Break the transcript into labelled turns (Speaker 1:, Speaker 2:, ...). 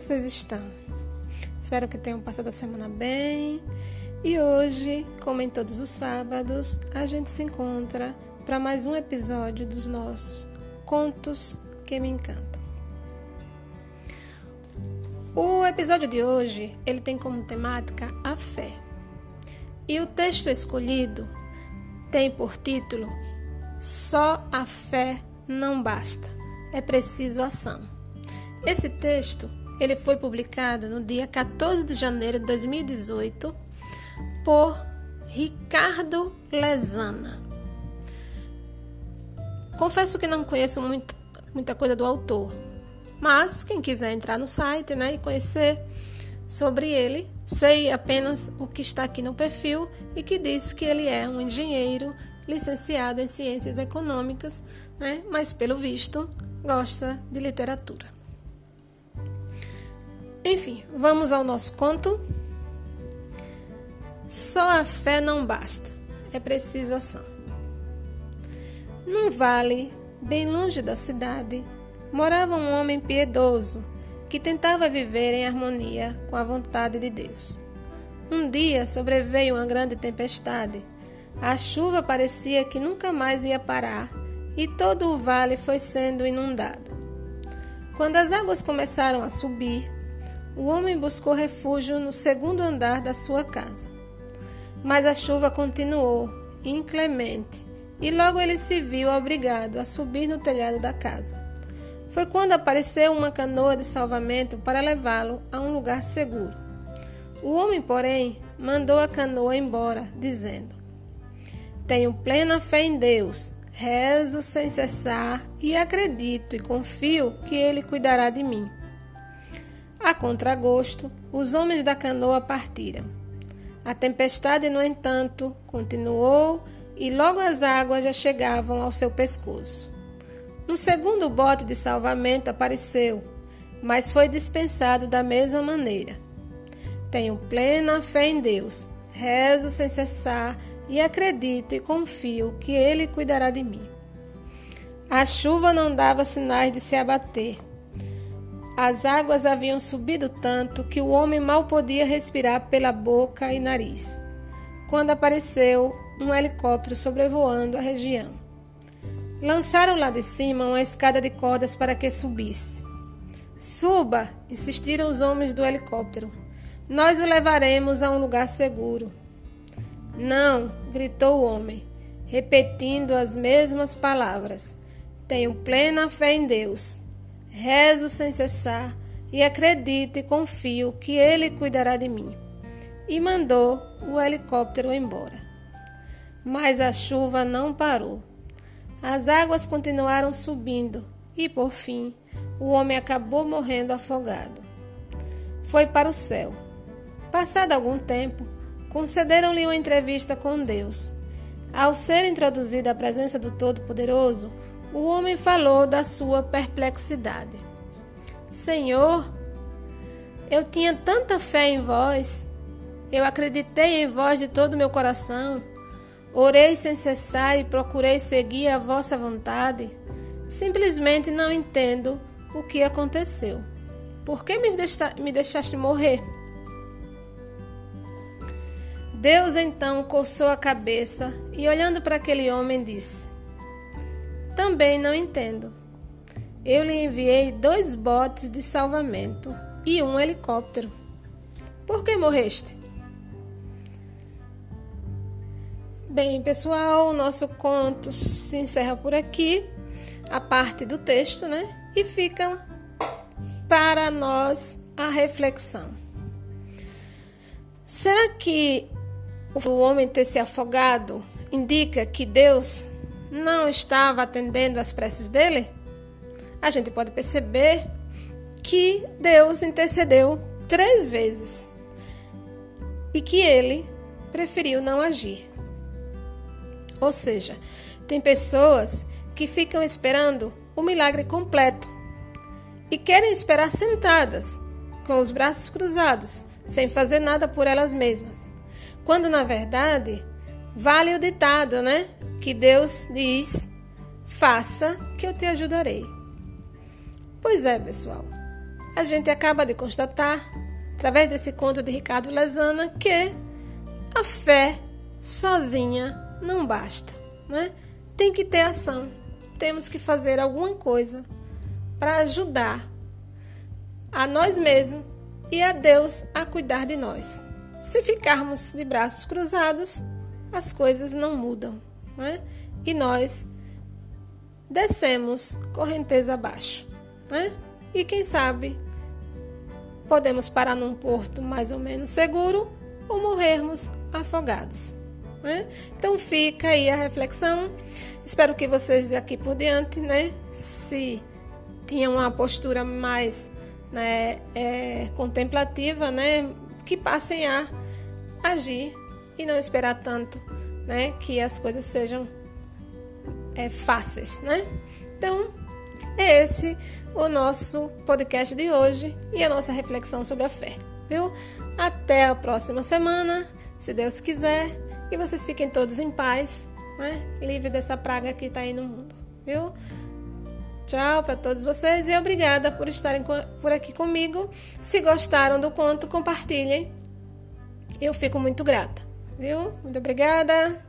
Speaker 1: vocês estão? Espero que tenham passado a semana bem. E hoje, como em todos os sábados, a gente se encontra para mais um episódio dos nossos Contos que me encantam. O episódio de hoje, ele tem como temática a fé. E o texto escolhido tem por título Só a fé não basta, é preciso ação. Esse texto ele foi publicado no dia 14 de janeiro de 2018 por Ricardo Lezana. Confesso que não conheço muito, muita coisa do autor, mas quem quiser entrar no site né, e conhecer sobre ele, sei apenas o que está aqui no perfil e que diz que ele é um engenheiro licenciado em ciências econômicas, né, mas pelo visto gosta de literatura. Enfim, vamos ao nosso conto. Só a fé não basta, é preciso ação. Num vale, bem longe da cidade, morava um homem piedoso que tentava viver em harmonia com a vontade de Deus. Um dia sobreveio uma grande tempestade. A chuva parecia que nunca mais ia parar e todo o vale foi sendo inundado. Quando as águas começaram a subir, o homem buscou refúgio no segundo andar da sua casa. Mas a chuva continuou, inclemente, e logo ele se viu obrigado a subir no telhado da casa. Foi quando apareceu uma canoa de salvamento para levá-lo a um lugar seguro. O homem, porém, mandou a canoa embora, dizendo: Tenho plena fé em Deus, rezo sem cessar e acredito e confio que Ele cuidará de mim. A contragosto, os homens da canoa partiram. A tempestade, no entanto, continuou e logo as águas já chegavam ao seu pescoço. Um segundo bote de salvamento apareceu, mas foi dispensado da mesma maneira. Tenho plena fé em Deus, rezo sem cessar e acredito e confio que Ele cuidará de mim. A chuva não dava sinais de se abater. As águas haviam subido tanto que o homem mal podia respirar pela boca e nariz, quando apareceu um helicóptero sobrevoando a região. Lançaram lá de cima uma escada de cordas para que subisse. Suba! insistiram os homens do helicóptero. Nós o levaremos a um lugar seguro. Não! gritou o homem, repetindo as mesmas palavras. Tenho plena fé em Deus. Rezo sem cessar e acredito e confio que Ele cuidará de mim. E mandou o helicóptero embora. Mas a chuva não parou. As águas continuaram subindo e, por fim, o homem acabou morrendo afogado. Foi para o céu. Passado algum tempo, concederam-lhe uma entrevista com Deus. Ao ser introduzido à presença do Todo-Poderoso, o homem falou da sua perplexidade. Senhor, eu tinha tanta fé em vós, eu acreditei em vós de todo o meu coração, orei sem cessar e procurei seguir a vossa vontade. Simplesmente não entendo o que aconteceu. Por que me, deixa, me deixaste morrer? Deus então coçou a cabeça e, olhando para aquele homem, disse: também não entendo. Eu lhe enviei dois botes de salvamento e um helicóptero. Por que morreste? Bem, pessoal, o nosso conto se encerra por aqui, a parte do texto, né? E fica para nós a reflexão. Será que o homem ter se afogado indica que Deus não estava atendendo às preces dele, a gente pode perceber que Deus intercedeu três vezes e que ele preferiu não agir. Ou seja, tem pessoas que ficam esperando o milagre completo e querem esperar sentadas, com os braços cruzados, sem fazer nada por elas mesmas. Quando na verdade, vale o ditado, né? Que Deus diz: faça que eu te ajudarei. Pois é, pessoal. a gente acaba de constatar, através desse conto de Ricardo Lezana, que a fé sozinha não basta, né? Tem que ter ação. Temos que fazer alguma coisa para ajudar a nós mesmos e a Deus a cuidar de nós. Se ficarmos de braços cruzados, as coisas não mudam, né? E nós descemos correnteza abaixo, né? E quem sabe podemos parar num porto mais ou menos seguro ou morrermos afogados. Né? Então fica aí a reflexão. Espero que vocês daqui por diante, né, se tinham uma postura mais né, é, contemplativa, né, que passem a agir e não esperar tanto, né, que as coisas sejam é, fáceis, né? Então é esse o nosso podcast de hoje e a nossa reflexão sobre a fé, viu? Até a próxima semana, se Deus quiser, e vocês fiquem todos em paz, né? Livre dessa praga que está aí no mundo, viu? Tchau para todos vocês e obrigada por estarem por aqui comigo. Se gostaram do conto, compartilhem. Eu fico muito grata, viu? Muito obrigada.